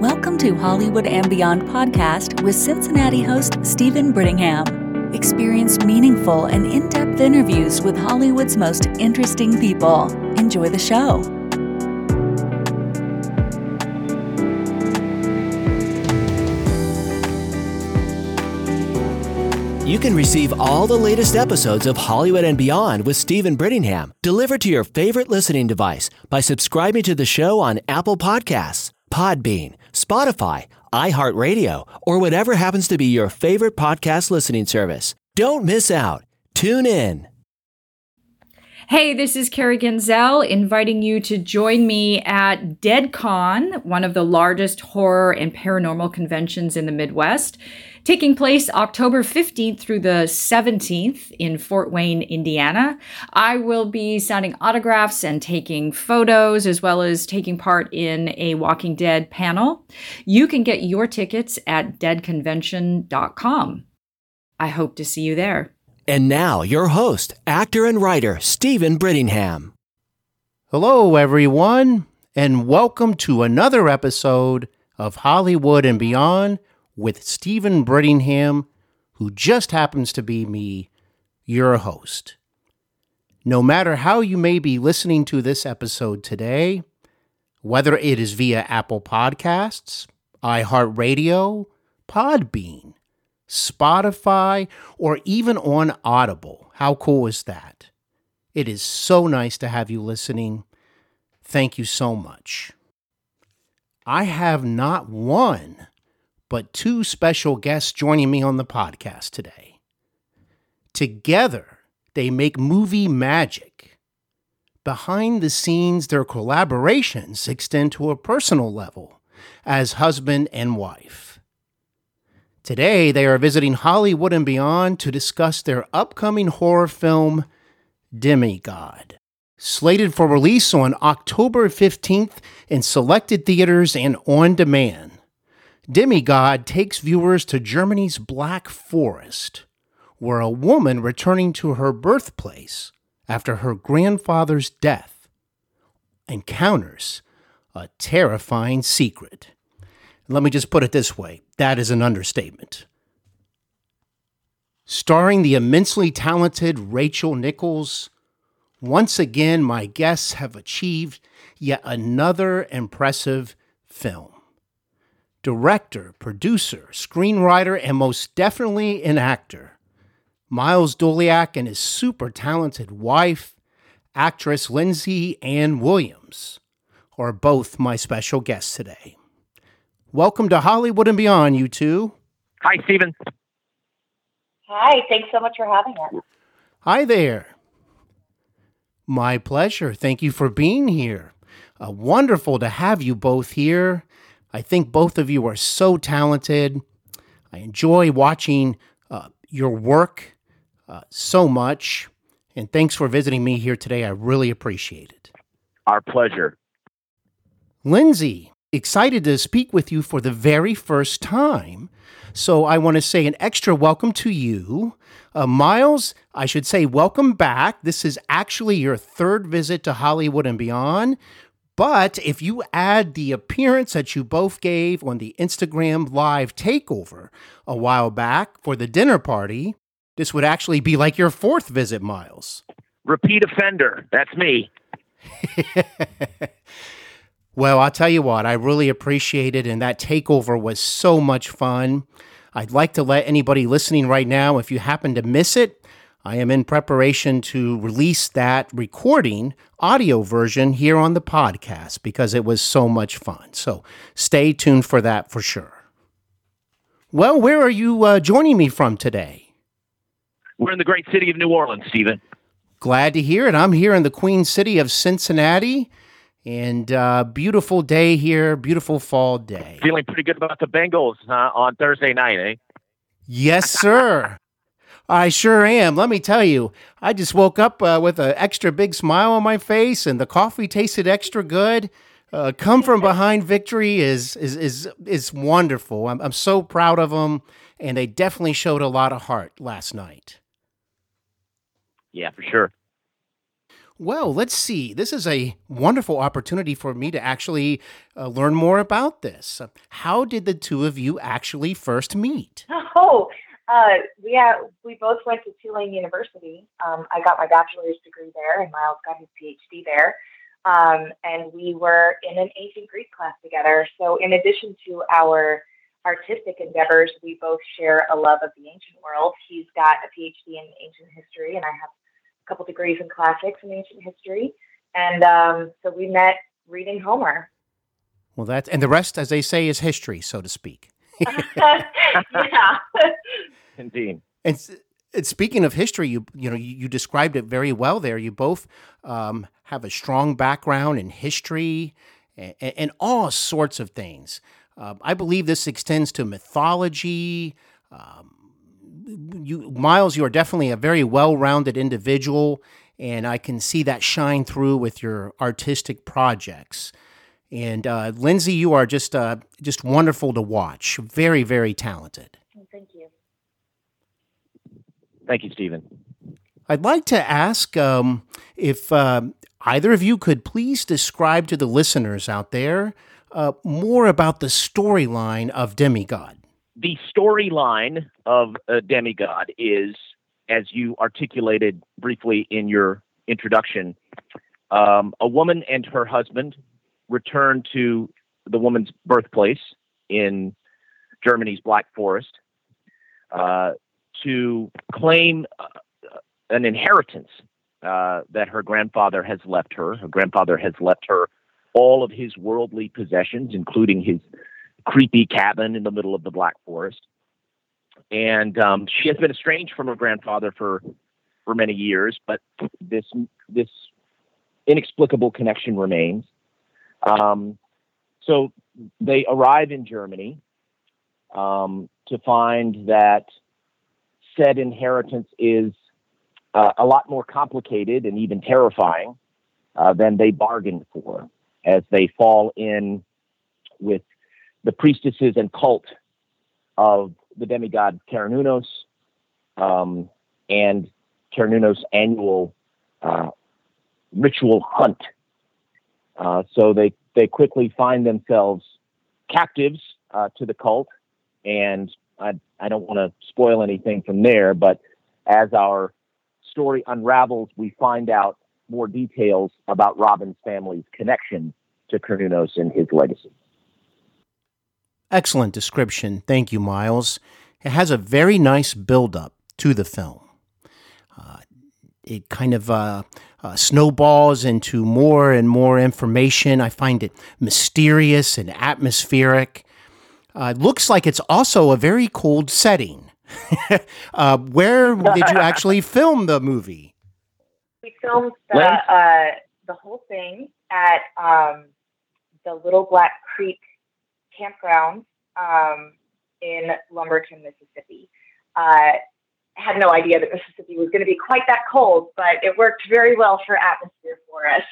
Welcome to Hollywood and Beyond podcast with Cincinnati host Steven Brittingham. Experience meaningful and in depth interviews with Hollywood's most interesting people. Enjoy the show. You can receive all the latest episodes of Hollywood and Beyond with Steven Brittingham delivered to your favorite listening device by subscribing to the show on Apple Podcasts, Podbean, Spotify, iHeartRadio, or whatever happens to be your favorite podcast listening service. Don't miss out. Tune in. Hey, this is Carrie Genzel inviting you to join me at DeadCon, one of the largest horror and paranormal conventions in the Midwest, taking place October 15th through the 17th in Fort Wayne, Indiana. I will be signing autographs and taking photos, as well as taking part in a Walking Dead panel. You can get your tickets at deadconvention.com. I hope to see you there. And now, your host, actor and writer, Steven Brittingham. Hello, everyone, and welcome to another episode of Hollywood and Beyond with Steven Brittingham, who just happens to be me, your host. No matter how you may be listening to this episode today, whether it is via Apple Podcasts, iHeartRadio, Podbean, Spotify, or even on Audible. How cool is that? It is so nice to have you listening. Thank you so much. I have not one, but two special guests joining me on the podcast today. Together, they make movie magic. Behind the scenes, their collaborations extend to a personal level as husband and wife. Today, they are visiting Hollywood and beyond to discuss their upcoming horror film, Demigod. Slated for release on October 15th in selected theaters and on demand, Demigod takes viewers to Germany's Black Forest, where a woman returning to her birthplace after her grandfather's death encounters a terrifying secret. Let me just put it this way that is an understatement. Starring the immensely talented Rachel Nichols, once again, my guests have achieved yet another impressive film. Director, producer, screenwriter, and most definitely an actor, Miles Doleac and his super talented wife, actress Lindsay Anne Williams, are both my special guests today. Welcome to Hollywood and Beyond, you two. Hi, Steven. Hi, thanks so much for having us. Hi there. My pleasure. Thank you for being here. Uh, wonderful to have you both here. I think both of you are so talented. I enjoy watching uh, your work uh, so much. And thanks for visiting me here today. I really appreciate it. Our pleasure. Lindsay, excited to speak with you for the very first time. So I want to say an extra welcome to you. Uh, Miles, I should say welcome back. This is actually your third visit to Hollywood and Beyond. But if you add the appearance that you both gave on the Instagram live takeover a while back for the dinner party, this would actually be like your fourth visit, Miles. Repeat offender. That's me. well, I'll tell you what, I really appreciate it. And that takeover was so much fun. I'd like to let anybody listening right now, if you happen to miss it, I am in preparation to release that recording audio version here on the podcast because it was so much fun. So stay tuned for that for sure. Well, where are you uh, joining me from today? We're in the great city of New Orleans, Steven. Glad to hear it. I'm here in the Queen City of Cincinnati. And uh, beautiful day here, beautiful fall day. Feeling pretty good about the Bengals uh, on Thursday night, eh? Yes, sir. I sure am. Let me tell you, I just woke up uh, with an extra big smile on my face, and the coffee tasted extra good. Uh, come from behind victory is is is is wonderful. I'm I'm so proud of them, and they definitely showed a lot of heart last night. Yeah, for sure. Well, let's see. This is a wonderful opportunity for me to actually uh, learn more about this. How did the two of you actually first meet? Oh, uh, yeah, we both went to Tulane University. Um, I got my bachelor's degree there, and Miles got his PhD there. Um, and we were in an ancient Greek class together. So, in addition to our artistic endeavors, we both share a love of the ancient world. He's got a PhD in ancient history, and I have a couple degrees in classics and ancient history. And um, so we met reading Homer. Well, that's and the rest, as they say, is history, so to speak. yeah. Indeed. And, and speaking of history, you you know you, you described it very well there. You both um, have a strong background in history and, and all sorts of things. Uh, I believe this extends to mythology. Um, you, Miles, you are definitely a very well-rounded individual, and I can see that shine through with your artistic projects. And uh, Lindsay, you are just uh, just wonderful to watch. Very, very talented. Thank you. Thank you, Steven. I'd like to ask um, if um, either of you could please describe to the listeners out there uh, more about the storyline of Demigod. The storyline of a demigod is, as you articulated briefly in your introduction, um, a woman and her husband return to the woman's birthplace in Germany's Black Forest uh, to claim uh, an inheritance uh, that her grandfather has left her. Her grandfather has left her all of his worldly possessions, including his creepy cabin in the middle of the Black Forest. And um, she has been estranged from her grandfather for for many years, but this this inexplicable connection remains. Um, so they arrive in Germany um, to find that said inheritance is uh, a lot more complicated and even terrifying uh, than they bargained for, as they fall in with the priestesses and cult of the demigod Cernunnos um, and Cernunnos' annual uh, ritual hunt uh, so they they quickly find themselves captives uh, to the cult, and I I don't want to spoil anything from there, but as our story unravels, we find out more details about Robin's family's connection to Cernunnos and his legacy. Excellent description. Thank you, Miles. It has a very nice build up to the film. Uh, it kind of uh, uh, snowballs into more and more information. I find it mysterious and atmospheric. Uh, it looks like it's also a very cold setting. uh, where did you actually film the movie? We filmed the, uh, the whole thing at um, the Little Black Creek campground um, in Lumberton, Mississippi. Uh, had no idea that Mississippi was going to be quite that cold, but it worked very well for atmosphere for us.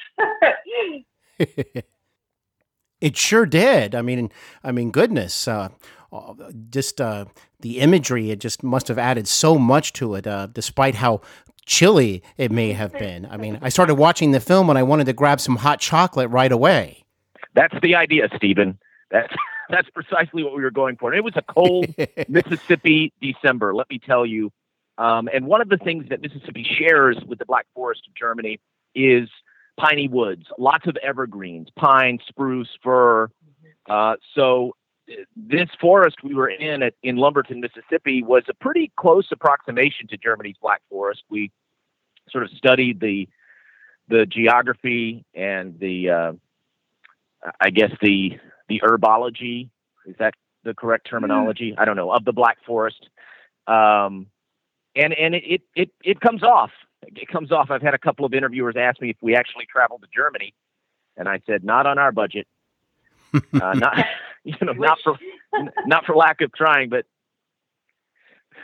it sure did. I mean, I mean, goodness, uh, just uh, the imagery. It just must have added so much to it, uh, despite how chilly it may have been. I mean, I started watching the film and I wanted to grab some hot chocolate right away. That's the idea, Steven. That's that's precisely what we were going for. And it was a cold Mississippi December. Let me tell you, um, and one of the things that Mississippi shares with the Black Forest of Germany is piney woods, lots of evergreens, pine, spruce, fir. Uh, so this forest we were in at, in Lumberton, Mississippi, was a pretty close approximation to Germany's Black Forest. We sort of studied the the geography and the, uh, I guess the the herbology. Is that the correct terminology? I don't know of the Black Forest. Um, and and it, it it comes off. It comes off. I've had a couple of interviewers ask me if we actually traveled to Germany, and I said not on our budget. Uh, not you know not for not for lack of trying, but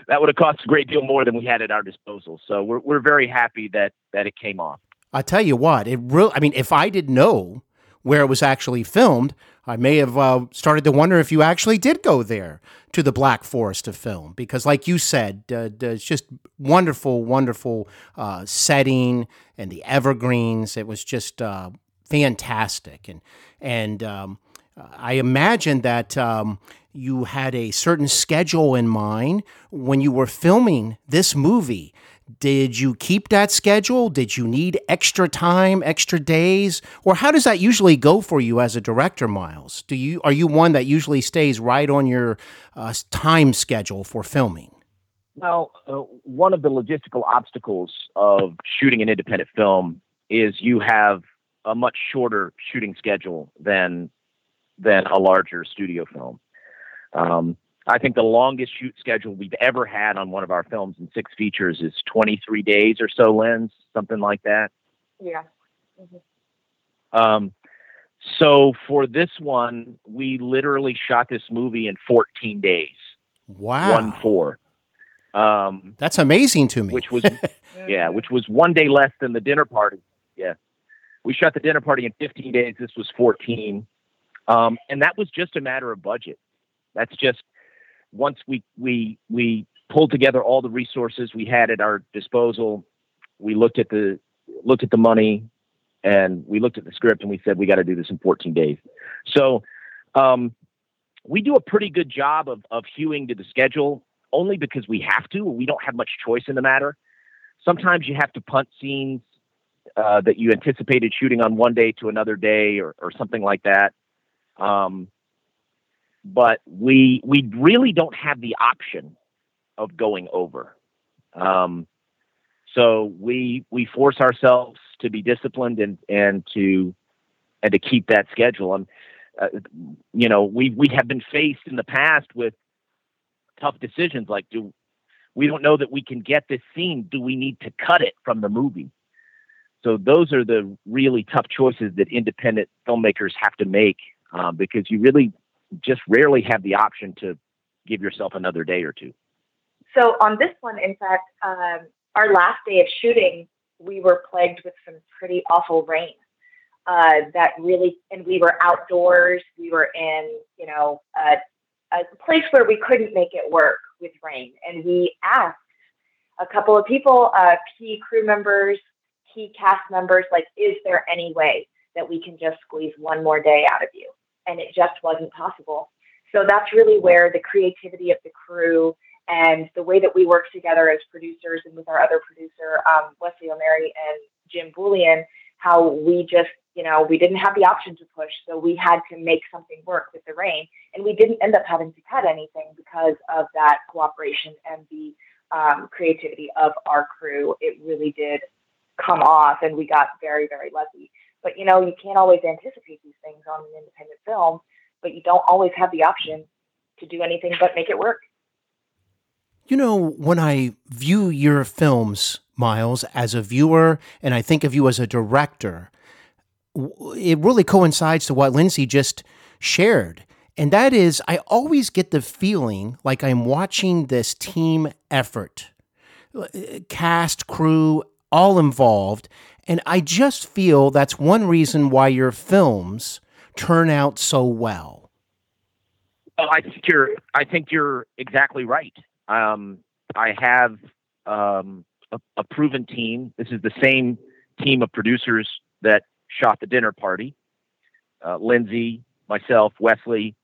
that would have cost a great deal more than we had at our disposal. So we're we're very happy that that it came off. I tell you what, it really. I mean, if I didn't know where it was actually filmed, I may have uh, started to wonder if you actually did go there to the Black Forest to film. Because, like you said, uh, it's just wonderful, wonderful uh, setting and the evergreens. It was just uh, fantastic. And, and um, I imagine that um, you had a certain schedule in mind when you were filming this movie. Did you keep that schedule? Did you need extra time, extra days, or how does that usually go for you as a director, Miles? Do you are you one that usually stays right on your uh, time schedule for filming? Well, uh, one of the logistical obstacles of shooting an independent film is you have a much shorter shooting schedule than than a larger studio film. Um, I think the longest shoot schedule we've ever had on one of our films in six features is 23 days or so, Lens, something like that. Yeah. Mm-hmm. Um, so for this one, we literally shot this movie in 14 days. Wow. One four. Um, That's amazing to me. which was yeah, which was one day less than the dinner party. Yeah, we shot the dinner party in 15 days. This was 14, um, and that was just a matter of budget. That's just once we we we pulled together all the resources we had at our disposal. We looked at the looked at the money, and we looked at the script, and we said we got to do this in 14 days. So. Um, we do a pretty good job of, of hewing to the schedule only because we have to. We don't have much choice in the matter. Sometimes you have to punt scenes uh, that you anticipated shooting on one day to another day or, or something like that. Um, but we we really don't have the option of going over. Um, so we we force ourselves to be disciplined and and to and to keep that schedule. And uh, you know we we have been faced in the past with tough decisions like do we don't know that we can get this scene do we need to cut it from the movie so those are the really tough choices that independent filmmakers have to make um, because you really just rarely have the option to give yourself another day or two So on this one, in fact, um, our last day of shooting, we were plagued with some pretty awful rain. Uh, that really, and we were outdoors. We were in, you know, a, a place where we couldn't make it work with rain, and we asked a couple of people, uh, key crew members, key cast members, like, is there any way that we can just squeeze one more day out of you? And it just wasn't possible. So that's really where the creativity of the crew and the way that we work together as producers and with our other producer, um, Wesley O'Mary and Jim Bullion, how we just, you know, we didn't have the option to push. So we had to make something work with the rain. And we didn't end up having to cut anything because of that cooperation and the um, creativity of our crew. It really did come off, and we got very, very lucky. But, you know, you can't always anticipate these things on an independent film, but you don't always have the option to do anything but make it work. You know, when I view your films, Miles, as a viewer, and I think of you as a director, it really coincides to what Lindsay just shared. And that is, I always get the feeling like I'm watching this team effort Uh, cast, crew, all involved. And I just feel that's one reason why your films turn out so well. I think you're. I think you're exactly right. Um, I have um, a, a proven team. This is the same team of producers that shot the dinner party. Uh, Lindsay, myself, Wesley,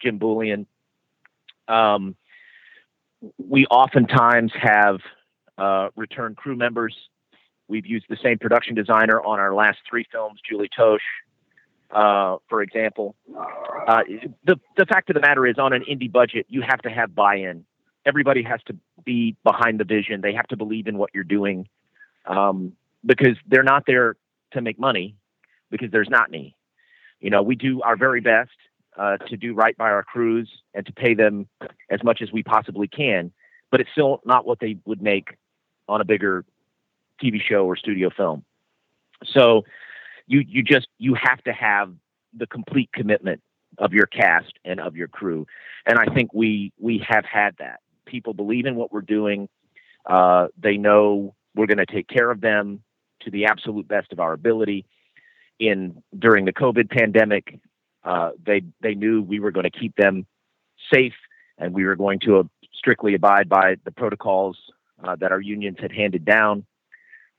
Jim Bullion. Um, we oftentimes have uh, return crew members. We've used the same production designer on our last three films, Julie Tosh, uh, for example. Uh, the the fact of the matter is, on an indie budget, you have to have buy-in. Everybody has to be behind the vision. They have to believe in what you're doing, um, because they're not there to make money, because there's not any. You know, we do our very best uh, to do right by our crews and to pay them as much as we possibly can, but it's still not what they would make on a bigger TV show or studio film. So you you just you have to have the complete commitment of your cast and of your crew, and I think we we have had that. People believe in what we're doing. Uh, they know we're going to take care of them to the absolute best of our ability, in during the COVID pandemic. Uh, they they knew we were going to keep them safe, and we were going to uh, strictly abide by the protocols uh, that our unions had handed down.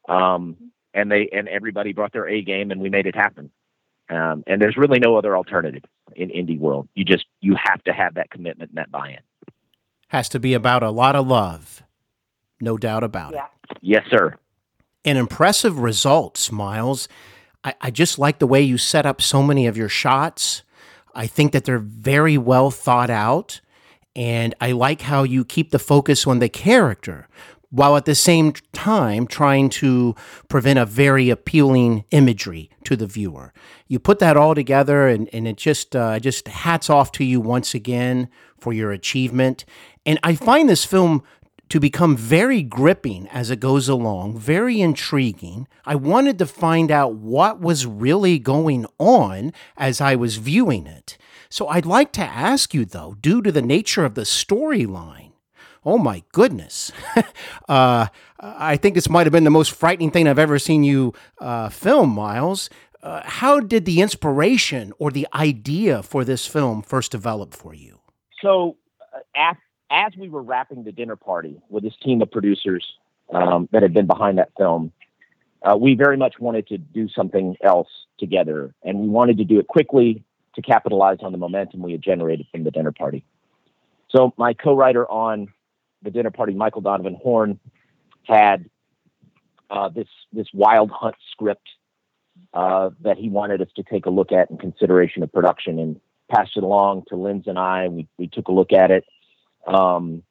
Um, and they and everybody brought their A game, and we made it happen. Um, and there's really no other alternative in indie world. You just you have to have that commitment and that buy-in. Has to be about a lot of love, no doubt about Yeah. it. Yes, sir. An impressive results, Miles. I, I just like the way you set up so many of your shots. I think that they're very well thought out. And I like how you keep the focus on the character while at the same time trying to prevent a very appealing imagery to the viewer. You put that all together, and, and it just uh, just hats off to you once again for your achievement. And I find this film to become very gripping as it goes along, very intriguing. I wanted to find out what was really going on as I was viewing it. So I'd like to ask you, though, due to the nature of the storyline, oh my goodness, uh, I think this might have been the most frightening thing I've ever seen you uh, film, Miles. Uh, how did the inspiration or the idea for this film first develop for you? So, uh, as, as we were wrapping the dinner party with this team of producers um, that had been behind that film, uh, we very much wanted to do something else together, and we wanted to do it quickly to capitalize on the momentum we had generated from the dinner party. So, my co-writer on the dinner party, Michael Donovan Horn, had uh, this this Wild Hunt script uh, that he wanted us to take a look at in consideration of production, and passed it along to Linz and I. We we took a look at it, um,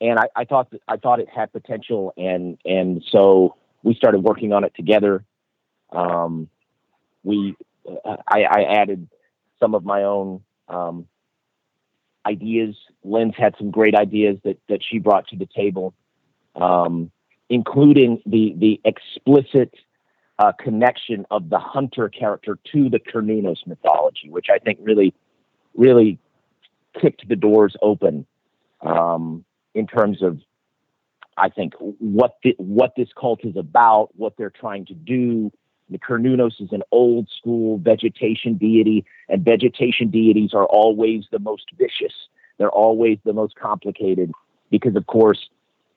and I, I thought that, I thought it had potential, and and so we started working on it together. Um, we uh, I, I added some of my own um, ideas. Linz had some great ideas that that she brought to the table, um, including the the explicit uh, connection of the hunter character to the Cernunnos mythology, which I think really really kicked the doors open um, in terms of I think what the, what this cult is about, what they're trying to do. The Cernunnos is an old school vegetation deity, and vegetation deities are always the most vicious. They're always the most complicated because, of course,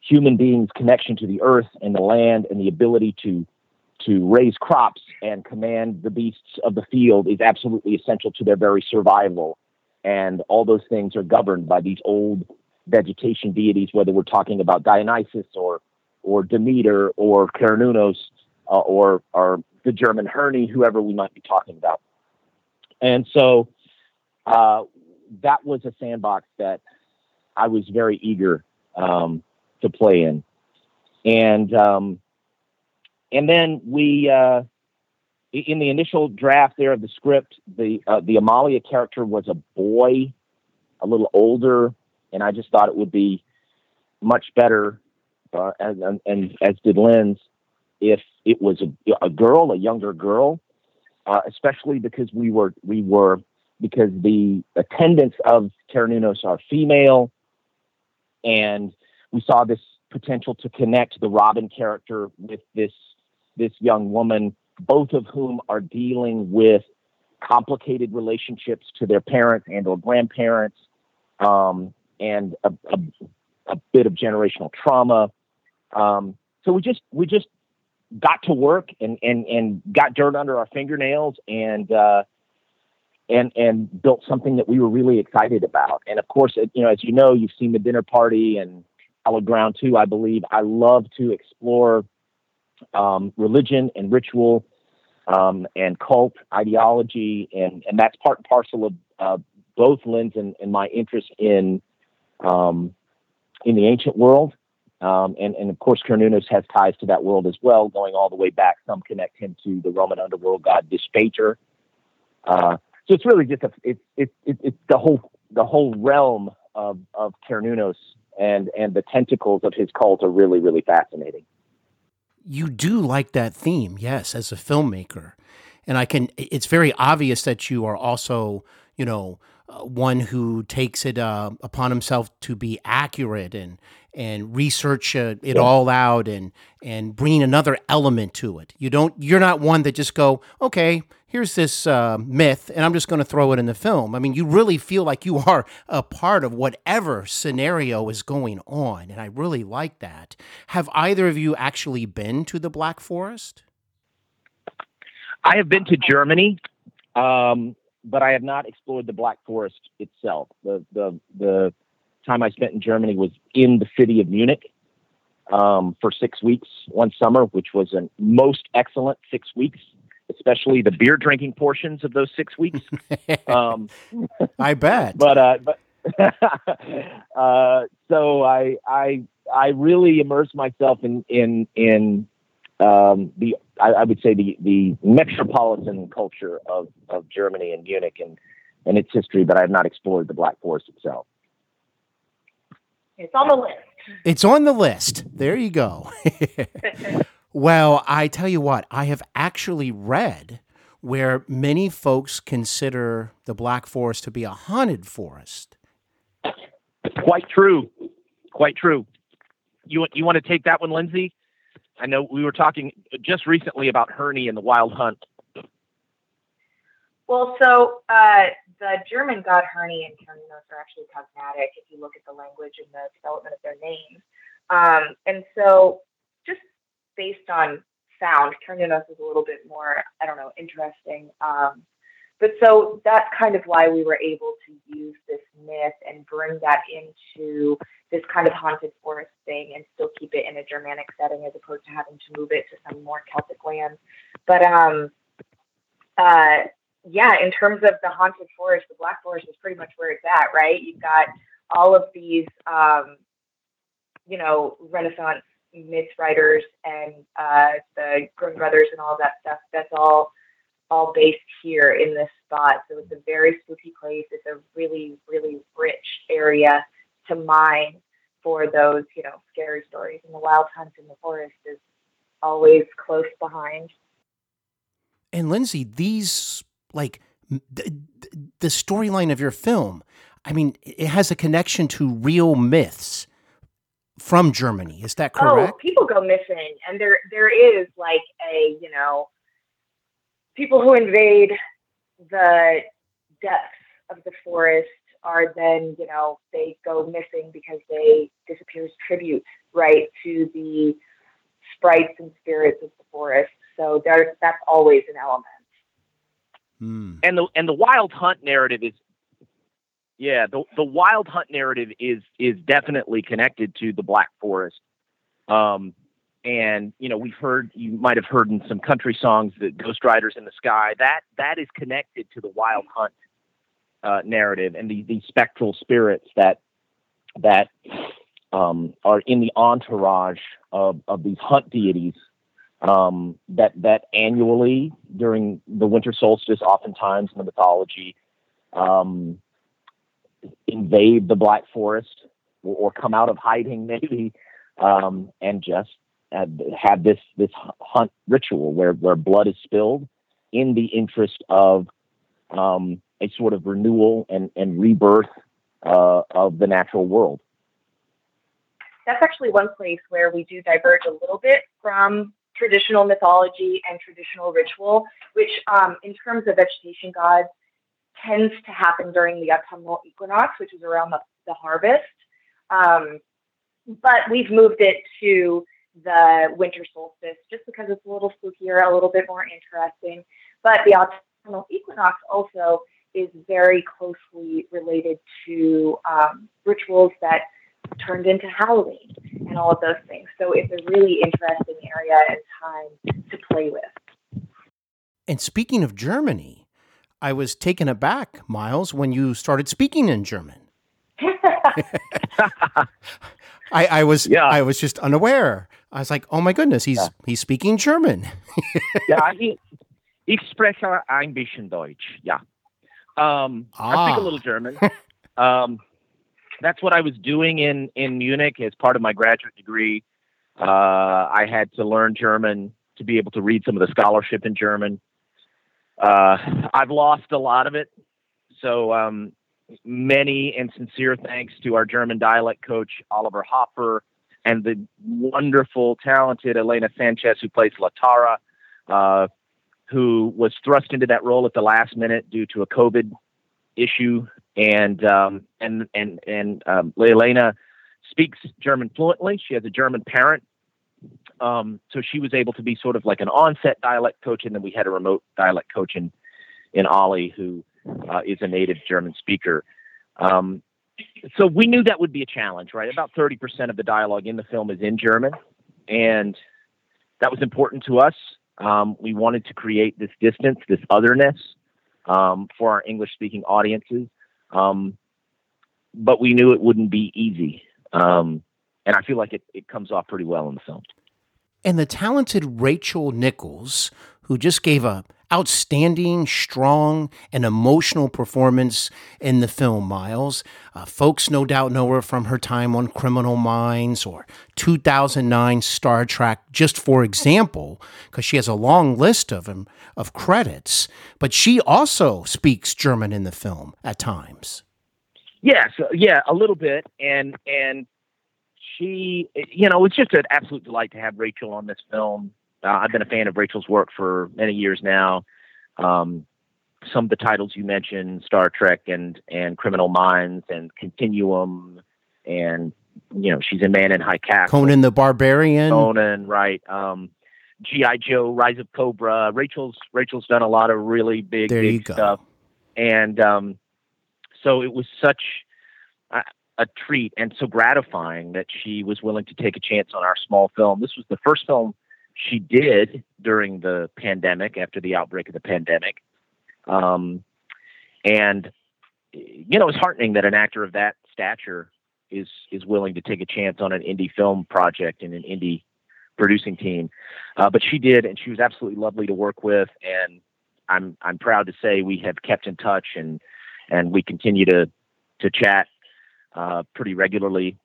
human beings' connection to the earth and the land and the ability to to raise crops and command the beasts of the field is absolutely essential to their very survival. And all those things are governed by these old vegetation deities, whether we're talking about Dionysus or or Demeter or Cernunnos uh, or or the German Herne, whoever we might be talking about. And so uh, that was a sandbox that I was very eager um, to play in, and um, and then we uh, in the initial draft there of the script, the uh, the Amalia character was a boy, a little older, and I just thought it would be much better, uh, and, and, and as did Linz, if it was a, a girl, a younger girl, uh, especially because we were we were because the attendants of Cernunnos are female, and we saw this potential to connect the Robin character with this this young woman, both of whom are dealing with complicated relationships to their parents and or grandparents, um, and a, a, a, bit of generational trauma. Um, so we just we just got to work and and and got dirt under our fingernails and uh, and and built something that we were really excited about. And of course, you know, as you know, you've seen the dinner party and Hallowed Ground too. I believe I love to explore um, religion and ritual um, and cult ideology, and and that's part and parcel of uh, both Linz and, and my interest in um, in the ancient world. Um, and, and of course, Cernunnos has ties to that world as well, going all the way back. Some connect him to the Roman underworld god Dispater. Uh, so it's really just a, it's it's it's the whole the whole realm of of Cernunnos and and the tentacles of his cult are really really fascinating. You do like that theme, yes, as a filmmaker, and I can. It's very obvious that you are also you know, one who takes it uh, upon himself to be accurate and and research uh, it yeah. all out and and bring another element to it. You don't. You're not one that just go, okay, here's this uh, myth, and I'm just going to throw it in the film. I mean, you really feel like you are a part of whatever scenario is going on, and I really like that. Have either of you actually been to the Black Forest? I have been to Germany. Um, but I have not explored the Black Forest itself. The the the time I spent in Germany was in the city of Munich um, for six weeks one summer, which was a most excellent six weeks, especially the beer drinking portions of those six weeks. Um, I bet. But uh, but uh, so I I I really immersed myself in in in um, the I, I, would say the the metropolitan culture of, of Germany and Munich and and its history, but I have not explored the Black Forest itself. It's on the list. It's on the list. There you go. well, I tell you what, I have actually read where many folks consider the Black Forest to be a haunted forest. Quite true. Quite true. You you want to take that one, Lindsay? I know we were talking just recently about Herne and the Wild Hunt. Well, so uh, the German god Herne and Cernunnos are actually cognatic if you look at the language and the development of their names. Um, and so, just based on sound, Cernunnos is a little bit more, I don't know, interesting. Um, but so that's kind of why we were able to use this myth and bring that into this kind of haunted forest thing and still keep it in a Germanic setting as opposed to having to move it to some more Celtic land. But um, uh, yeah, in terms of the haunted forest, the Black Forest is pretty much where it's at, right? You've got all of these, um, you know, Renaissance myth writers and uh, the Grimm brothers and all that stuff. That's all all based here in this spot. So it's a very spooky place. It's a really, really rich area to mine for those, you know, scary stories. And the wild hunt in the forest is always close behind. And Lindsay, these like the, the storyline of your film, I mean, it has a connection to real myths from Germany. Is that oh, correct? Oh, people go missing, and there there is like a you know people who invade the depths of the forest are then, you know, they go missing because they disappear as tribute, right, to the sprites and spirits of the forest. So there, that's always an element. Mm. And the and the wild hunt narrative is, yeah, the the wild hunt narrative is is definitely connected to the Black Forest. Um, and you know we've heard you might have heard in some country songs that ghost riders in the sky. That that is connected to the wild hunt uh, narrative and the, the spectral spirits that that um, are in the entourage of, of these hunt deities um, that that annually during the winter solstice oftentimes in the mythology um, invade the black forest or, or, come out of hiding maybe um, and just have this this hunt ritual where where blood is spilled in the interest of um, a sort of renewal and and rebirth uh, of the natural world. That's actually one place where we do diverge a little bit from traditional mythology and traditional ritual, which, um, in terms of vegetation gods, tends to happen during the autumnal equinox, which is around the, the harvest. Um, but we've moved it to the winter solstice just because it's a little spookier, a little bit more interesting. But the autumnal equinox also is very closely related to um, rituals that turned into Halloween and all of those things. So it's a really interesting area and time to play with. And speaking of Germany, I was taken aback, Miles, when you started speaking in German. I, I was yeah. I was just unaware. I was like, oh my goodness, he's yeah. he's speaking German. yeah, he, ich spreche ein bisschen Deutsch. Yeah, um, ah. I speak a ah. little German. um, that's what I was doing in in Munich as part of my graduate degree. Uh, I had to learn German to be able to read some of the scholarship in German. Uh, I've lost a lot of it so um, many and sincere thanks to our German dialect coach Oliver Hopper and the wonderful, talented Elena Sanchez who plays Latara, uh, who was thrust into that role at the last minute due to a COVID issue, and um, and and and um, Elena speaks German fluently. She has a German parent, um, so she was able to be sort of like an onset dialect coach, and then we had a remote dialect coach in in Ollie who uh, is a native German speaker. Um, so we knew that would be a challenge, right? About 30% of the dialogue in the film is in German, and that was important to us. Um, we wanted to create this distance, this otherness um, for our English speaking audiences. Um, but we knew it wouldn't be easy. Um, and I feel like it, it comes off pretty well in the film. And the talented Rachel Nichols, who just gave a outstanding, strong, and emotional performance in the film, Miles. Uh, folks no doubt know her from her time on Criminal Minds or 2009 Star Trek, just for example, because she has a long list of, um, of credits. But she also speaks German in the film at times. Yes, yeah, a little bit. And, and, she, you know, it's just an absolute delight to have Rachel on this film. Uh, I've been a fan of Rachel's work for many years now. Um, some of the titles you mentioned, Star Trek and and Criminal Minds and Continuum, and you know she's a Man in High Castle. Conan the Barbarian. Conan, right? Um, GI Joe, Rise of Cobra. Rachel's Rachel's done a lot of really big, there big stuff, and um, so it was such a, a treat and so gratifying that she was willing to take a chance on our small film. This was the first film she did during the pandemic, after the outbreak of the pandemic. Um, and you know, it's heartening that an actor of that stature is is willing to take a chance on an indie film project and an indie producing team. Uh, but she did, and she was absolutely lovely to work with. And I'm I'm proud to say we have kept in touch and and we continue to to chat uh, pretty regularly.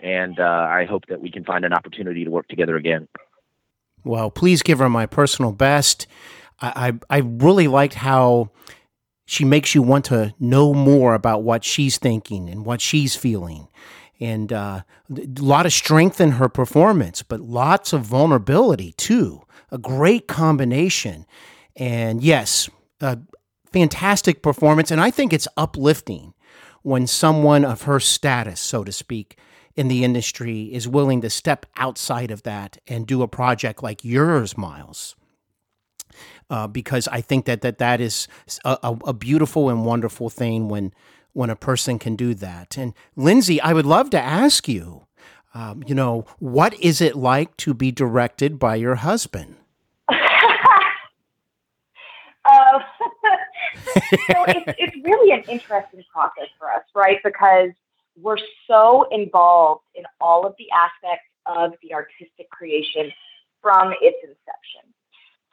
And uh, I hope that we can find an opportunity to work together again. Well, please give her my personal best. I, I, I really liked how she makes you want to know more about what she's thinking and what she's feeling. And uh, a lot of strength in her performance, but lots of vulnerability too. A great combination. And yes, a fantastic performance. And I think it's uplifting when someone of her status, so to speak, in the industry is willing to step outside of that and do a project like yours, Miles. Uh, because I think that that, that is a, a, beautiful and wonderful thing when when a person can do that. And Lindsay, I would love to ask you, um, you know, what is it like to be directed by your husband? uh, so it's, it's really an interesting process for us, right? Because we're so involved in all of the aspects of the artistic creation from its inception.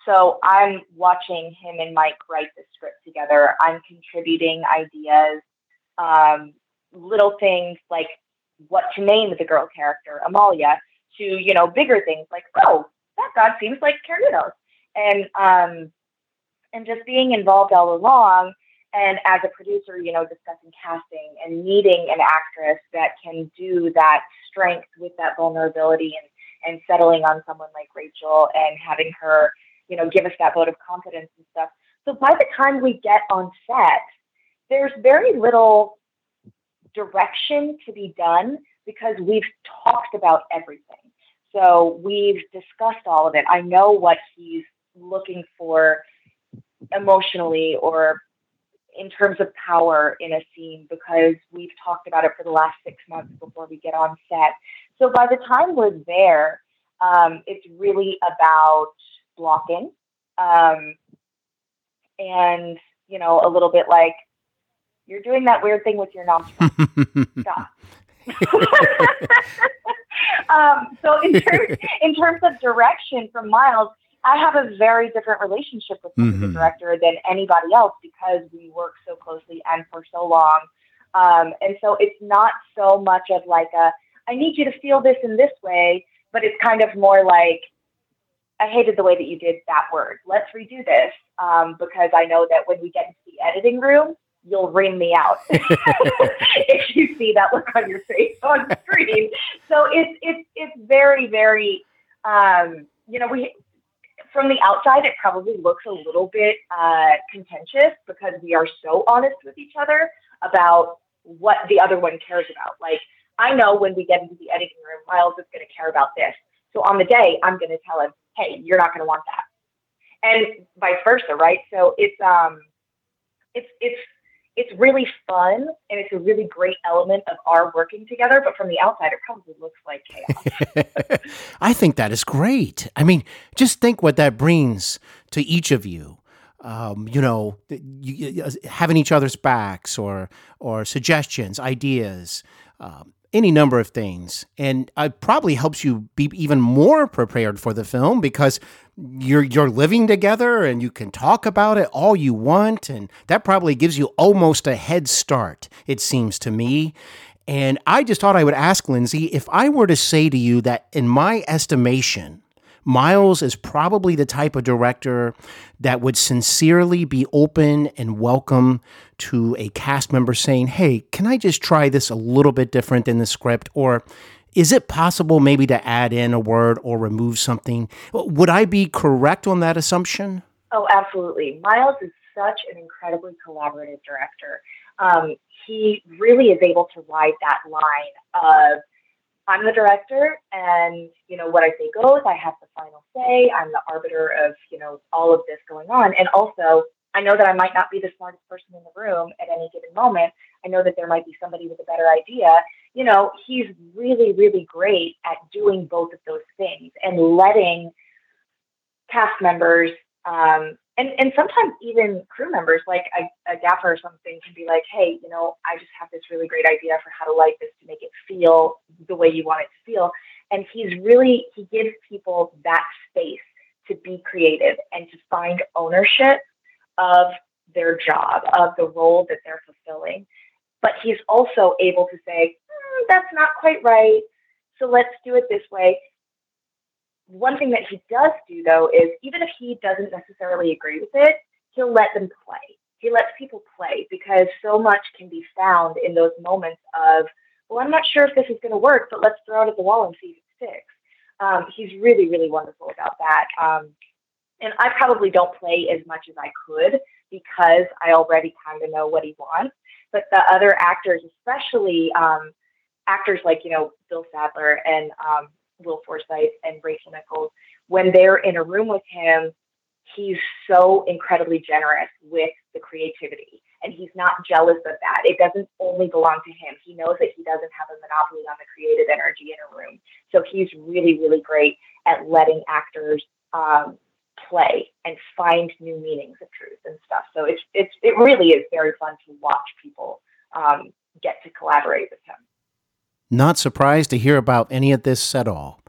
So I'm watching him and Mike write the script together. I'm contributing ideas, um, little things like what to name the girl character, Amalia, to, you know, bigger things like, oh, that god seems like Carlitos. And um, and just being involved all along and as a producer, you know, discussing casting and needing an actress that can do that strength with that vulnerability and, and settling on someone like Rachel and having her, you know, give us that vote of confidence and stuff. So by the time we get on set, there's very little direction to be done because we've talked about everything. So we've discussed all of it. I know what he's looking for emotionally or in terms of power in a scene because we've talked about it for the last six months before we get on set. So by the time we're there, um, it's really about blocking um, and, you know, a little bit like you're doing that weird thing with your nostrils. Stop. um, so in terms, in terms of direction from Miles, I have a very different relationship with mm-hmm. the director than anybody else because we work so closely and for so long. Um, and so it's not so much of like a, I need you to feel this in this way, but it's kind of more like, I hated the way that you did that word. Let's redo this um, because I know that when we get into the editing room, you'll ring me out if you see that look on your face on screen. So it's it's it's very very um, you know we from the outside it probably looks a little bit uh, contentious because we are so honest with each other about what the other one cares about. Like I know when we get into the editing room, Miles is going to care about this. So on the day, I'm going to tell him, hey, you're not going to want that, and vice versa, right? So it's um, it's it's it's really fun and it's a really great element of our working together. But from the outside, it probably looks like chaos. I think that is great. I mean, just think what that brings to each of you. Um, you know, uh, having each other's backs or or suggestions, ideas. Um, any number of things. And it probably helps you be even more prepared for the film because you're you're living together and you can talk about it all you want and that probably gives you almost a head start it seems to me and i just thought i would ask lindsay if i were to say to you that in my estimation miles is probably the type of director that would sincerely be open and welcome to a cast member saying hey can i just try this a little bit different than the script or is it possible maybe to add in a word or remove something? Would I be correct on that assumption? Oh, absolutely. Miles is such an incredibly collaborative director. Um, he really is able to ride that line of I'm the director, and you know what I say goes. I have the final say. I'm the arbiter of you know all of this going on, and also I know that I might not be the smartest person in the room at any given moment. I know that there might be somebody with a better idea, you know, he's really, really great at doing both of those things and letting cast members um, and and sometimes even crew members, like a, a gaffer or something, can be like, hey, you know, I just have this really great idea for how to light this to make it feel the way you want it to feel. And he's really he gives people that space to be creative and to find ownership of their job, of the role that they're fulfilling. But he's also able to say, that's not quite right. So let's do it this way. One thing that he does do, though, is even if he doesn't necessarily agree with it, he'll let them play. He lets people play because so much can be found in those moments of, well, I'm not sure if this is going to work, but let's throw it at the wall and see if it sticks. Um, he's really, really wonderful about that. Um, and I probably don't play as much as I could because I already kind of know what he wants. But the other actors, especially um, actors like you know Bill Sadler and um, Will Forsythe and Rachel Nichols, when they're in a room with him, he's so incredibly generous with the creativity, and he's not jealous of that. It doesn't only belong to him. He knows that he doesn't have a monopoly on the creative energy in a room, so he's really, really great at letting actors. Um, play and find new meanings of truth and stuff. So it's it's it really is very fun to watch people um, get to collaborate with him. Not surprised to hear about any of this at all.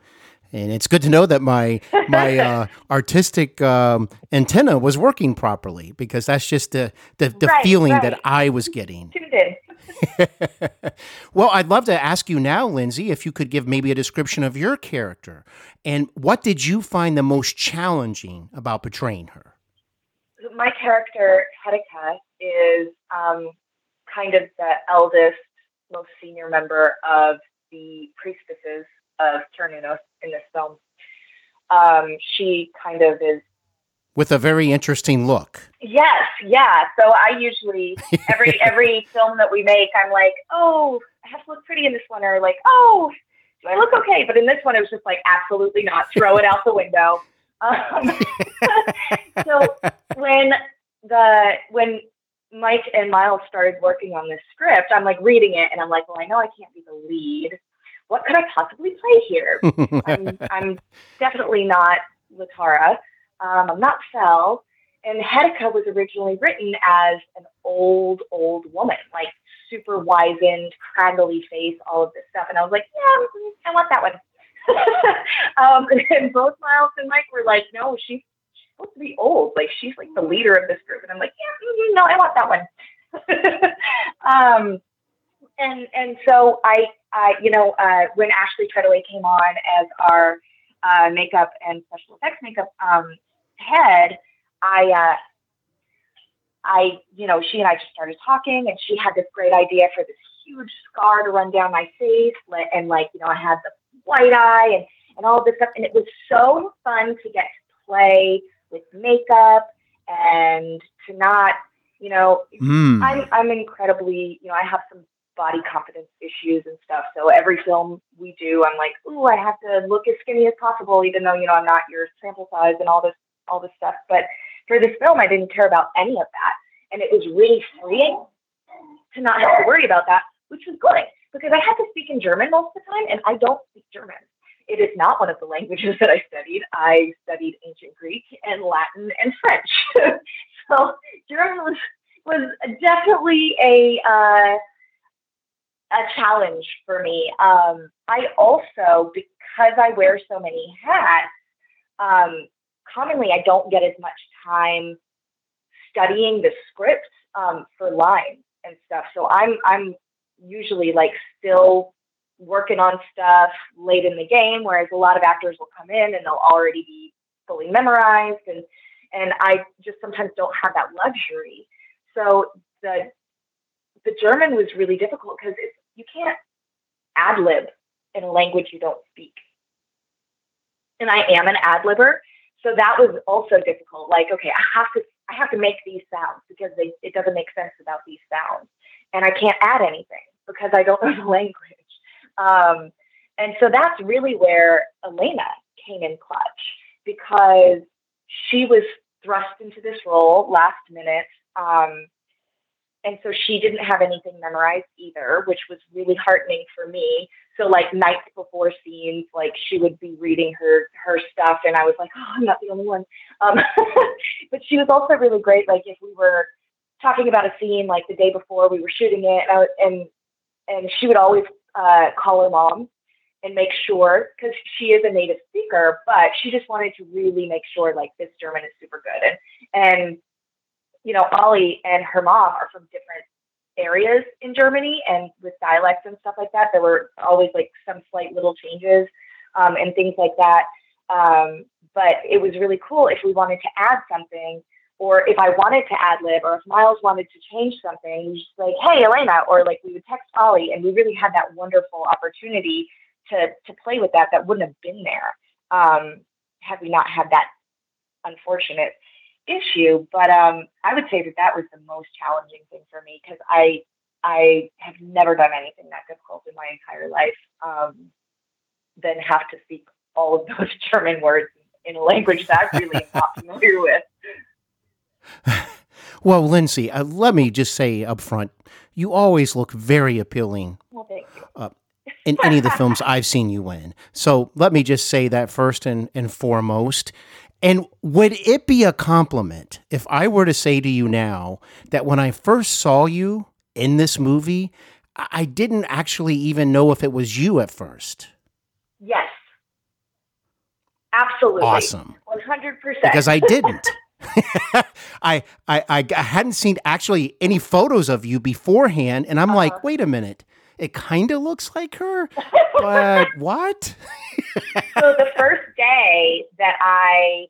And it's good to know that my my uh, artistic um, antenna was working properly because that's just the the, the right, feeling right. that I was getting. well, I'd love to ask you now, Lindsay, if you could give maybe a description of your character and what did you find the most challenging about portraying her? My character, Hedika, is um, kind of the eldest most senior member of the priestesses of Cernunnos in this film. Um, she kind of is with a very interesting look. Yes, yeah. So I usually every every film that we make, I'm like, oh, I have to look pretty in this one, or like, oh, do I look okay? But in this one, it was just like, absolutely not. Throw it out the window. Um, so when the when Mike and Miles started working on this script, I'm like reading it and I'm like, well, I know I can't be the lead. What could I possibly play here? I'm, I'm, definitely not Latara. Um, I'm not Fel. And Hedika was originally written as an old, old woman, like super wizened, craggly face, all of this stuff. And I was like, yeah, I want that one. um, and both Miles and Mike were like, no, she's supposed to be old. Like she's like the leader of this group. And I'm like, yeah, mm, no, I want that one. um, and and so I, I you know, uh, when Ashley Treadaway came on as our uh, makeup and special effects makeup um, head, I uh, I, you know, she and I just started talking, and she had this great idea for this huge scar to run down my face, and like, you know, I had the white eye and and all this stuff, and it was so fun to get to play with makeup and to not, you know, Mm. I'm I'm incredibly, you know, I have some body confidence issues and stuff. So every film we do, I'm like, ooh, I have to look as skinny as possible, even though you know I'm not your sample size and all this all this stuff. But for this film, I didn't care about any of that, and it was really freeing to not have to worry about that, which was good because I had to speak in German most of the time, and I don't speak German. It is not one of the languages that I studied. I studied ancient Greek and Latin and French. so German was was definitely a uh, a challenge for me. Um, I also, because I wear so many hats, um, commonly I don't get as much time studying the scripts um, for lines and stuff. So I'm I'm usually like still working on stuff late in the game, whereas a lot of actors will come in and they'll already be fully memorized and and I just sometimes don't have that luxury. So the the German was really difficult because you can't ad lib in a language you don't speak. And I am an ad libber, so that was also difficult. Like, okay, I have to I have to make these sounds because they, it doesn't make sense without these sounds, and I can't add anything because I don't know the language. Um, and so that's really where Elena came in clutch because she was thrust into this role last minute. Um, and so she didn't have anything memorized either, which was really heartening for me. So like nights before scenes, like she would be reading her her stuff, and I was like, oh, I'm not the only one. Um, but she was also really great. Like if we were talking about a scene, like the day before we were shooting it, and I, was- and, and she would always uh, call her mom and make sure because she is a native speaker, but she just wanted to really make sure like this German is super good and and you know, Ollie and her mom are from different areas in Germany and with dialects and stuff like that. There were always like some slight little changes um, and things like that. Um, but it was really cool if we wanted to add something or if I wanted to ad lib or if Miles wanted to change something, we just like, hey, Elena, or like we would text Ollie and we really had that wonderful opportunity to, to play with that that wouldn't have been there um, had we not had that unfortunate issue. But um, I would say that that was the most challenging thing for me because I I have never done anything that difficult in my entire life. Um, than have to speak all of those German words in a language that I really am not familiar with. Well, Lindsay, uh, let me just say up front, you always look very appealing Well, thank you. in any of the films I've seen you in. So let me just say that first and, and foremost. And would it be a compliment if I were to say to you now that when I first saw you in this movie, I didn't actually even know if it was you at first? Yes. Absolutely. Awesome. 100%. Because I didn't. I, I I I hadn't seen actually any photos of you beforehand, and I'm Uh-huh. like, wait a minute, it kind of looks like her, but what? so the first day that I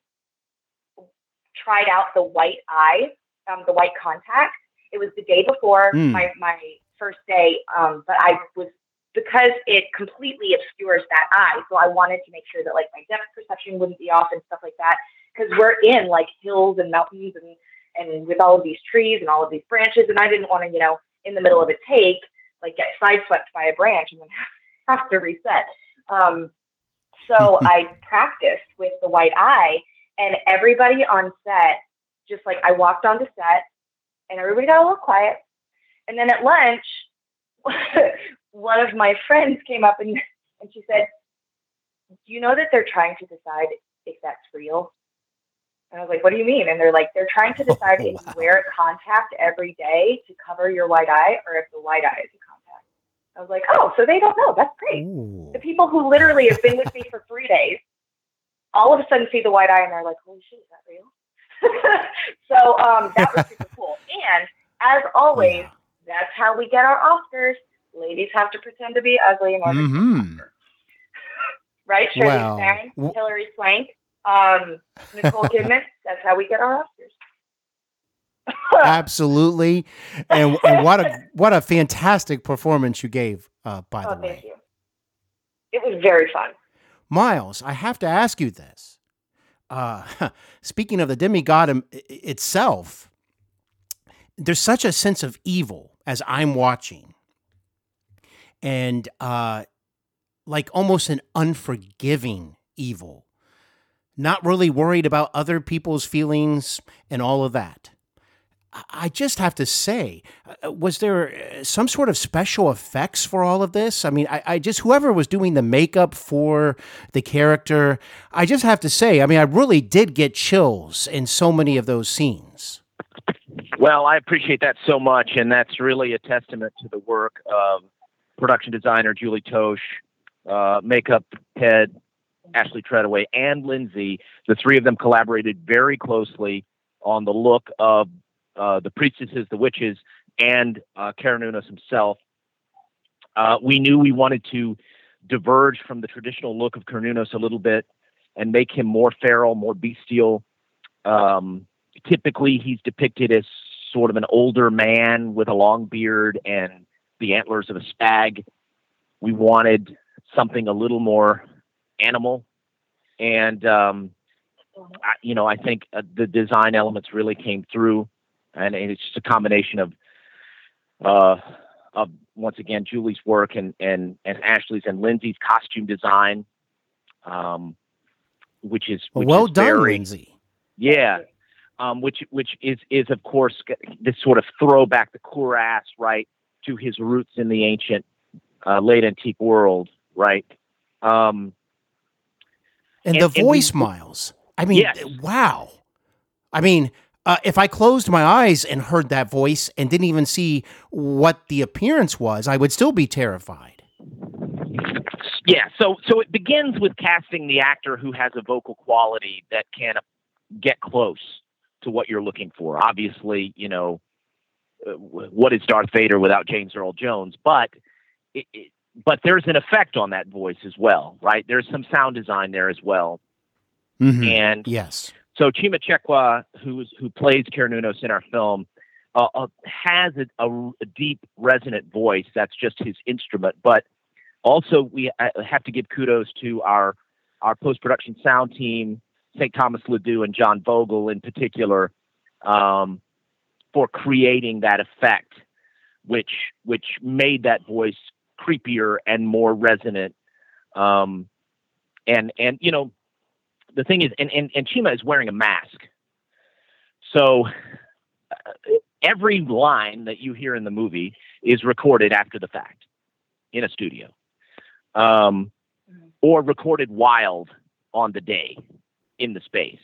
tried out the white eye, um, the white contact, it was the day before Mm. my, my first day. Um, but I was because it completely obscures that eye, so I wanted to make sure that like my depth perception wouldn't be off and stuff like that. Because we're in like hills and mountains and and with all of these trees and all of these branches, and I didn't want to, you know, in the middle of a take, like get sideswept by a branch and then have to reset. Um, so I practiced with the white eye, and everybody on set, just like I walked onto set, and everybody got a little quiet. And then at lunch, one of my friends came up and, and she said, Do you know that they're trying to decide if that's real? And I was like, What do you mean? And they're like, They're trying to decide if you wear a contact every day to cover your white eye or if the white eye is. I was like, Oh, so they don't know. That's great Ooh. the people who literally have been with me for three days all of a sudden see the white eye and they're like, holy shit, is that real? so um, that was super cool. And as always, Yeah. that's how we get our Oscars. Ladies have to pretend to be ugly in order to get an Mhm. Oscar. Right? Charlize Well, Theron, w- Hilary Swank, um, Nicole Kidman. That's how we get our Oscars. Absolutely, and, and what a what a fantastic performance you gave. Uh, by oh, the way, thank you. It was very fun. Miles, I have to ask you this. Uh, speaking of the demigod itself, there's such a sense of evil as I'm watching, and uh, like almost an unforgiving evil, not really worried about other people's feelings and all of that. I- just have to say, uh, was there uh, some sort of special effects for all of this? I mean, I, I just, whoever was doing the makeup for the character, I just have to say, I mean, I really did get chills in so many of those scenes. Well, I appreciate that so much, and that's really a testament to the work of production designer Julie Tosh, uh, makeup head Ashley Treadaway, and Lindsay. The three of them collaborated very closely on the look of uh, the priestesses, the witches, and uh, himself. Uh, we knew we wanted to diverge from the traditional look of Cernunnos a little bit and make him more feral, more bestial. Um, typically he's depicted as sort of an older man with a long beard and the antlers of a stag. We wanted something a little more animal, and um, I, you know, I think uh, the design elements really came through, and it's just a combination of, uh, of once again Julie's work and and and Ashley's and Lindsay's costume design, um, which is which well is done, very, Lindsay. yeah, um, which which is is of course this sort of throwback the cuirass right to his roots in the ancient uh, late antique world, right? Um, And, And- the and we- voice, Miles. I mean, Yes. wow. I mean, uh, if I closed my eyes and heard that voice and didn't even see what the appearance was, I would still be terrified. yeah, so so it begins with casting the actor who has a vocal quality that can get close to what you're looking for. Obviously, you know, uh, what is Darth Vader without James Earl Jones? But it, it, but there's an effect on that voice as well, right? There's some sound design there as well, Mhm. and Yes. So Chima Chekwa, who's who plays Cernunnos in our film, uh, uh, has a, a, a deep resonant voice. That's just his instrument. But also, we uh, have to give kudos to our our post production sound team, St. Thomas Ledoux and John Vogel in particular, um, for creating that effect, which which made that voice creepier and more resonant. Um, and and you know the thing is, and, and, and Chima is wearing a mask. So uh, every line that you hear in the movie is recorded after the fact in a studio um, or recorded wild on the day in the space.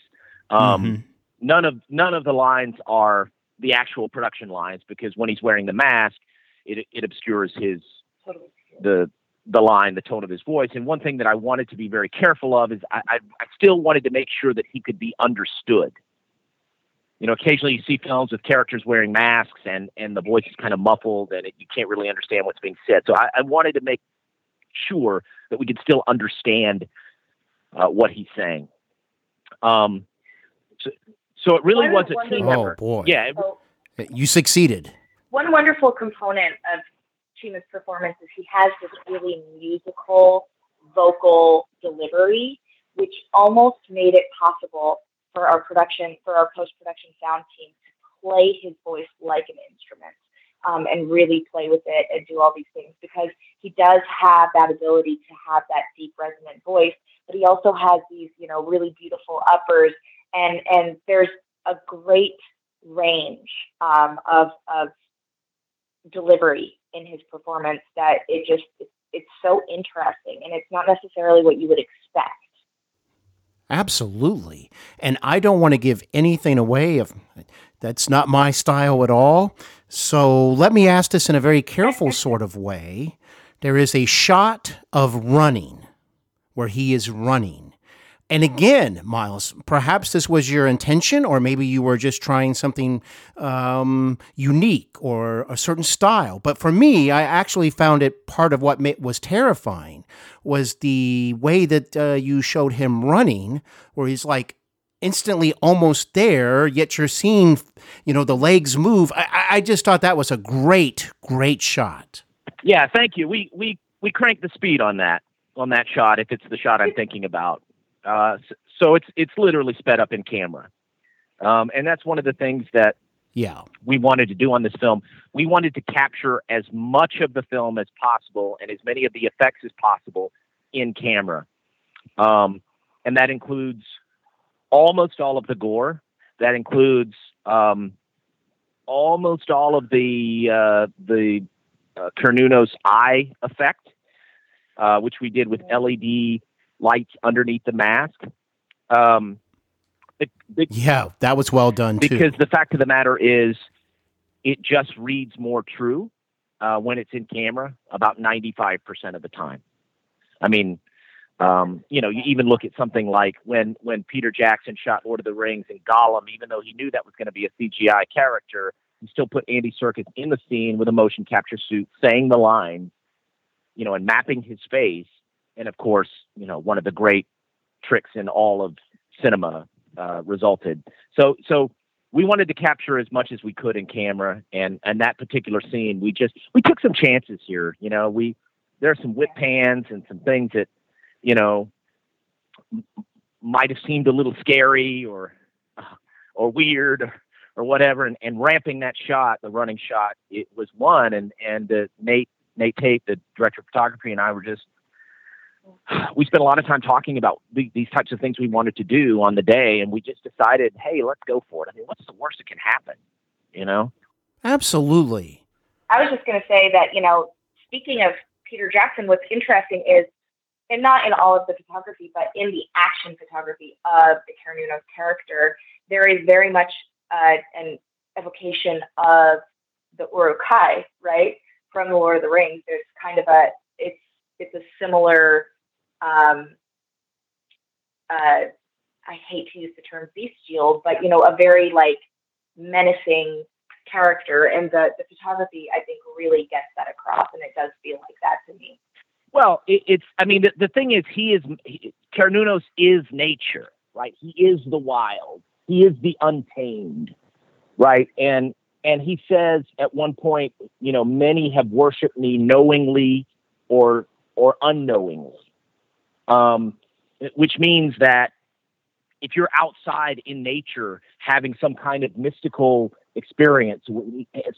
Um, Mhm. None of none of the lines are the actual production lines because when he's wearing the mask, it, it obscures his the the line, the tone of his voice. And one thing that I wanted to be very careful of is I, I, I still wanted to make sure that he could be understood. You know, occasionally you see films with characters wearing masks and, and the voice is kind of muffled and it, you can't really understand what's being said. So I, I wanted to make sure that we could still understand uh, what he's saying. Um, so, so it really was a team thing- Oh, effort. boy. Yeah, it- You succeeded. one wonderful component of Chima's performance is he has this really musical vocal delivery, which almost made it possible for our production, for our post production sound team to play his voice like an instrument um, and really play with it and do all these things. Because he does have that ability to have that deep resonant voice, but he also has these, you know, really beautiful uppers. And and there's a great range um, of of delivery in his performance that it just it's, so interesting and it's not necessarily what you would expect. Absolutely. And I don't want to give anything away if that's not my style at all. So let me ask this in a very careful sort of way. There is a shot of running where he is running. And again, Miles, perhaps this was your intention, or maybe you were just trying something um, unique or a certain style. But for me, I actually found it part of what was terrifying was the way that uh, you showed him running, where he's like instantly almost there, yet you're seeing, you know, the legs move. I, I just thought that was a great, great shot. Yeah, thank you. We we we crank the speed on that on that shot if it's the shot I'm thinking about. Uh, so it's it's literally sped up in camera, um, and that's one of the things that yeah we wanted to do on this film. We wanted to capture as much of the film as possible and as many of the effects as possible in camera, um, and that includes almost all of the gore. That includes um, almost all of the uh, the uh, Cernunnos eye effect, uh, which we did with LED lights underneath the mask. Um, the, the, yeah, that was well done too. Because the fact of the matter is, it just reads more true uh, when it's in camera about 95% of the time. I mean, um, you know, you even look at something like when when Peter Jackson shot Lord of the Rings and Gollum, even though he knew that was going to be a CGI character, he still put Andy Serkis in the scene with a motion capture suit, saying the lines, you know, and mapping his face. And of course, you know, one of the great tricks in all of cinema uh, resulted. So, so we wanted to capture as much as we could in camera, and and that particular scene, we just we took some chances here. You know, we there are some whip pans and some things that, you know, might have seemed a little scary or uh, or weird or, whatever, and, and ramping that shot, the running shot, it was one, and and uh, Nate Nate Tate, the director of photography, and I were just we spent a lot of time talking about the, these types of things we wanted to do on the day, and we just decided, hey, let's go for it. I mean, what's the worst that can happen? You know? Absolutely. I was just going to say that, you know, speaking of Peter Jackson, what's interesting is, and not in all of the photography, but in the action photography of the Cernunnos character, there is very much uh, an evocation of the Uruk-hai, right? From the Lord of the Rings. There's kind of a, it's, it's a similar um, uh, I hate to use the term bestial, but you know, a very like menacing character, and the the photography I think really gets that across, and it does feel like that to me. Well, it, it's I mean the, the thing is he is he, is nature, right? He is the wild. He is the untamed, right? And and he says at one point, you know, many have worshipped me knowingly or or unknowingly um, which means that if you're outside in nature having some kind of mystical experience,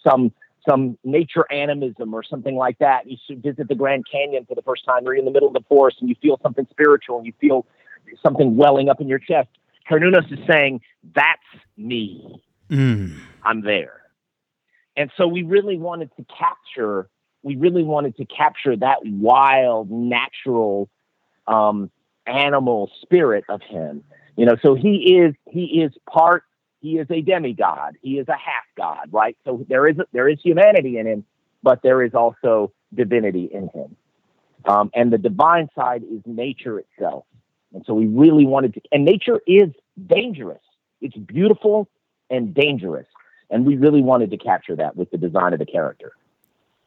some some nature animism or something like that, you should visit the Grand Canyon for the first time, or you're in the middle of the forest and you feel something spiritual and you feel something welling up in your chest. Cernunnos is saying, That's me. Mm. I'm there. And so we really wanted to capture, we really wanted to capture that wild, natural um, animal spirit of him. You know, so he is he is part he is a demigod. He is a half god, right? So there is there is humanity in him, but there is also divinity in him. Um, and the divine side is nature itself. And so we really wanted to, and nature is dangerous. It's beautiful and dangerous. And we really wanted to capture that with the design of the character.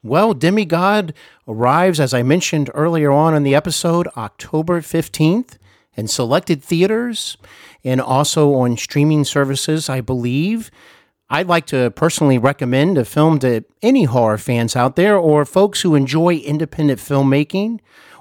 Well, Demigod arrives, as I mentioned earlier on in the episode, October 15th in selected theaters and also on streaming services, I believe. I'd like to personally recommend a film to any horror fans out there or folks who enjoy independent filmmaking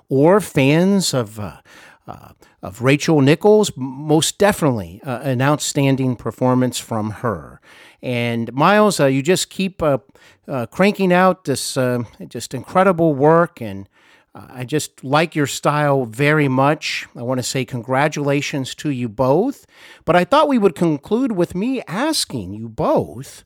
or fans of. Uh, uh, of Rachel Nichols, most definitely uh, an outstanding performance from her. And Miles, uh, you just keep uh, uh, cranking out this uh, just incredible work, and I just like your style very much. I want to say congratulations to you both. But I thought we would conclude with me asking you both.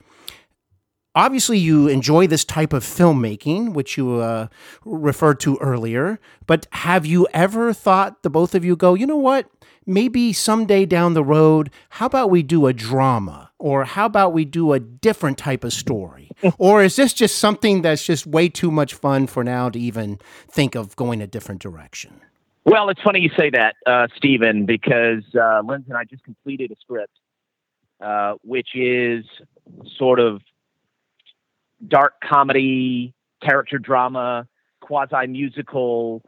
Obviously, you enjoy this type of filmmaking, which you uh, referred to earlier. But have you ever thought, the both of you go, you know what? Maybe someday down the road, how about we do a drama? Or how about we do a different type of story? or is this just something that's just way too much fun for now to even think of going a different direction? Well, it's funny you say that, uh, Steven, because uh, Lindsay and I just completed a script, uh, which is sort of dark comedy, character drama, quasi musical.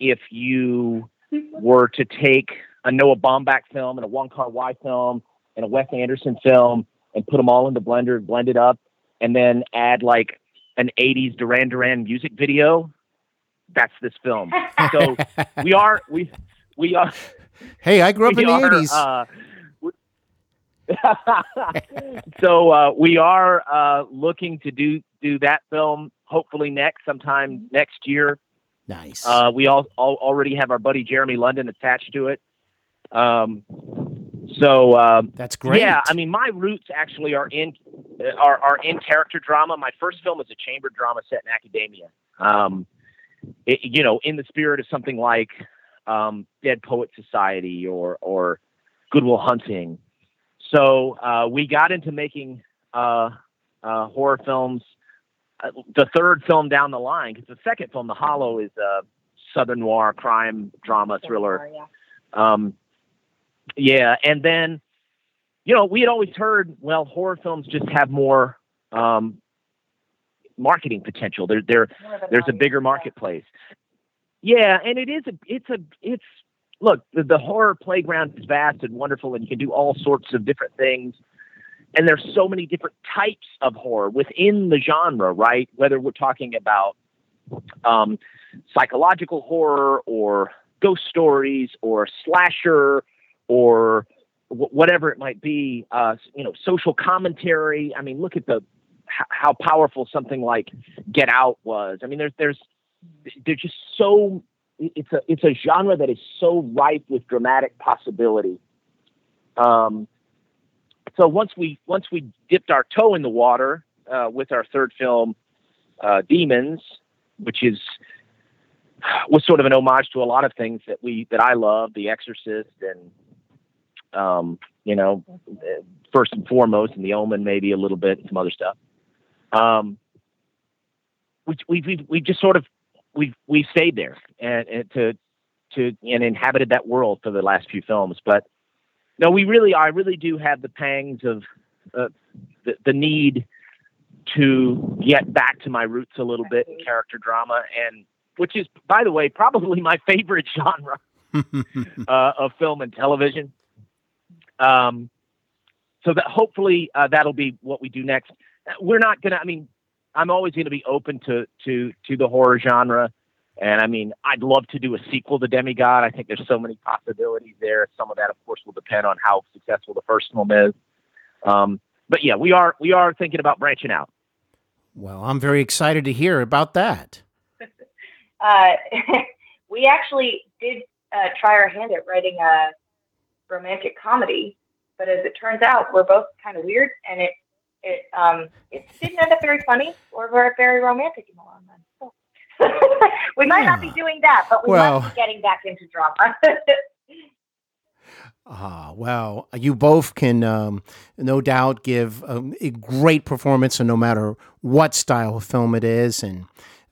If you were to take a Noah Baumbach film and a Wong Kar Wai film and a Wes Anderson film and put them all in the blender, and blend it up, and then add like an 80s Duran Duran music video, that's this film. So we are we we are Hey, I grew up in the are, 80s. Uh, so uh, we are uh, looking to do do that film hopefully next sometime next year. nice. Uh, we all, all already have our buddy Jeremy London attached to it. Um, so um, That's great. yeah, I mean, my roots actually are in are are in character drama. My first film was a chamber drama set in academia. Um, it, you know, in the spirit of something like um, Dead Poet Society or or Goodwill Hunting. So uh, we got into making uh, uh, horror films. Uh, the third film down the line, because the second film, The Hollow, is a Southern noir crime drama thriller. Yeah. Um, yeah, and then, you know, we had always heard, well, horror films just have more um, marketing potential. They're, they're, More of an there's a bigger marketplace. Yeah, and it is a, it's a, it's look, the, the horror playground is vast and wonderful, and you can do all sorts of different things. And there's so many different types of horror within the genre, right? Whether we're talking about um, psychological horror or ghost stories or slasher or wh- whatever it might be, uh, you know, social commentary. I mean, look at the h- how powerful something like Get Out was. I mean, there's there's there's just so it's a it's a genre that is so ripe with dramatic possibility. Um, so once we once we dipped our toe in the water uh, with our third film, uh, Demons, which is was sort of an homage to a lot of things that we that I love, The Exorcist, and um, you know, first and foremost, and The Omen, maybe a little bit, and some other stuff. Um, we we we we just sort of we we stayed there and, and to to and inhabited that world for the last few films, but no, we really I really do have the pangs of uh, the the need to get back to my roots a little bit in character drama and which is by the way probably my favorite genre uh, of film and television um, so that hopefully uh, that'll be what we do next. We're not gonna i mean i'm always going to be open to to to the horror genre. And i mean i'd love to do a sequel to demigod. I think there's so many possibilities there. Some of that of course will depend on how successful the first film is. Um, but yeah we are we are thinking about branching out. Well, I'm very excited to hear about that. Uh, we actually did uh, try our hand at writing a romantic comedy, but as it turns out, we're both kind of weird, and it it um it didn't end up very funny or very very romantic in the long run. So we might not be doing that, but we Well- must be getting back into drama. Ah, well, you both can um, no doubt give um, a great performance, and no matter what style of film it is. And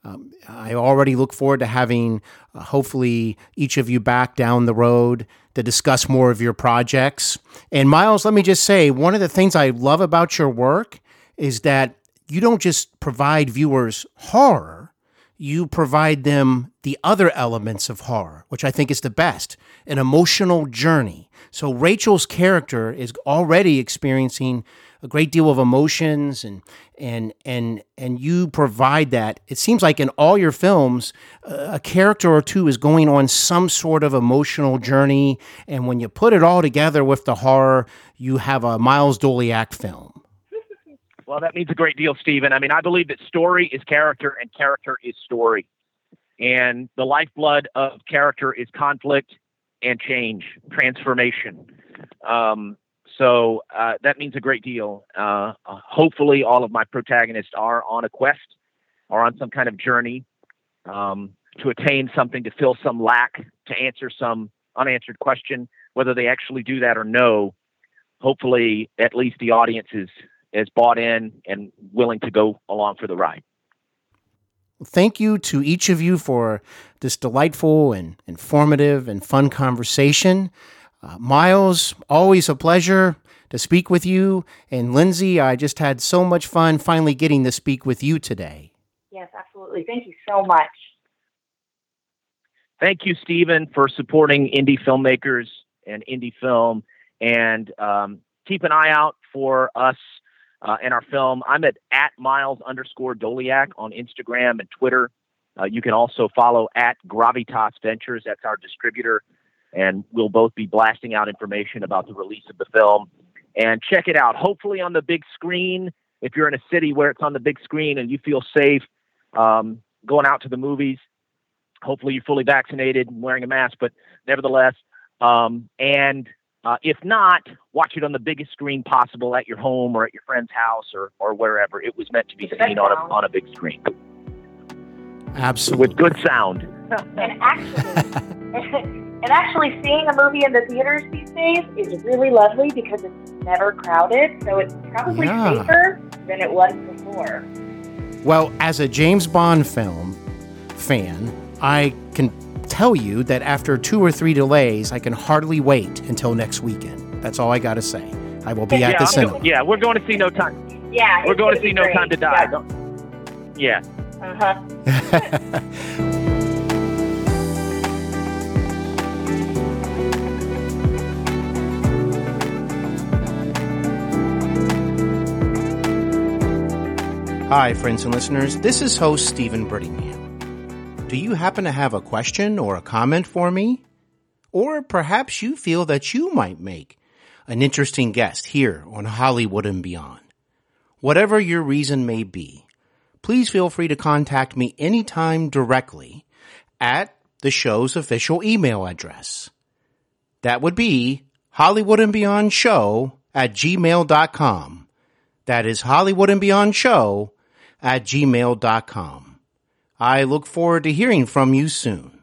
um, I already look forward to having, uh, hopefully, each of you back down the road to discuss more of your projects. And Miles, let me just say, one of the things I love about your work is that you don't just provide viewers horror you provide them the other elements of horror, which I think is the best an emotional journey. So Rachel's character is already experiencing a great deal of emotions and and and and you provide that it seems like in all your films uh, a character or two is going on some sort of emotional journey and when you put it all together with the horror you have a Miles Doleac film Well, that means a great deal, Steven. I mean, I believe that story is character and character is story. And the lifeblood of character is conflict and change, transformation. Um, so uh, that means a great deal. Uh, hopefully, all of my protagonists are on a quest or on some kind of journey um, to attain something, to fill some lack, to answer some unanswered question. Whether they actually do that or no, hopefully, at least the audience is is bought in and willing to go along for the ride. Thank you to each of you for this delightful and informative and fun conversation. Uh, Miles, always a pleasure to speak with you. And Lindsay, I just had so much fun finally getting to speak with you today. yes, absolutely. Thank you so much. Thank you, Steven, for supporting indie filmmakers and indie film. And um, keep an eye out for us uh, and our film. I'm at at Miles underscore Doleac on Instagram and Twitter. Uh, you can also follow at Gravitas Ventures. That's our distributor. And we'll both be blasting out information about the release of the film. And check it out, hopefully on the big screen. If you're in a city where it's on the big screen and you feel safe um, going out to the movies, hopefully you're fully vaccinated and wearing a mask. But nevertheless, um, and uh, if not, watch it on the biggest screen possible at your home or at your friend's house or, or wherever. It was meant to be seen on a, on a big screen. Absolutely. With good sound. and actually, and actually, seeing a movie in the theaters these days is really lovely because it's never crowded, so it's probably Yeah. safer than it was before. Well, as a James Bond film fan, I can tell you that after two or three delays, I can hardly wait until next weekend. That's all I got to say. I will be at the I'm cinema. go- yeah, we're going to see No Time. Yeah, We're going gonna see be No. Time to Die. Yeah. Yeah. Uh-huh. Hi, friends and listeners. This is host Steven Brittingham. Do you happen to have a question or a comment for me? Or perhaps you feel that you might make an interesting guest here on Hollywood and Beyond. Whatever your reason may be, please feel free to contact me anytime directly at the show's official email address. That would be Hollywood and Beyond Show at gmail.com. That is Hollywood and Beyond Show at gmail.com. I look forward to hearing from you soon.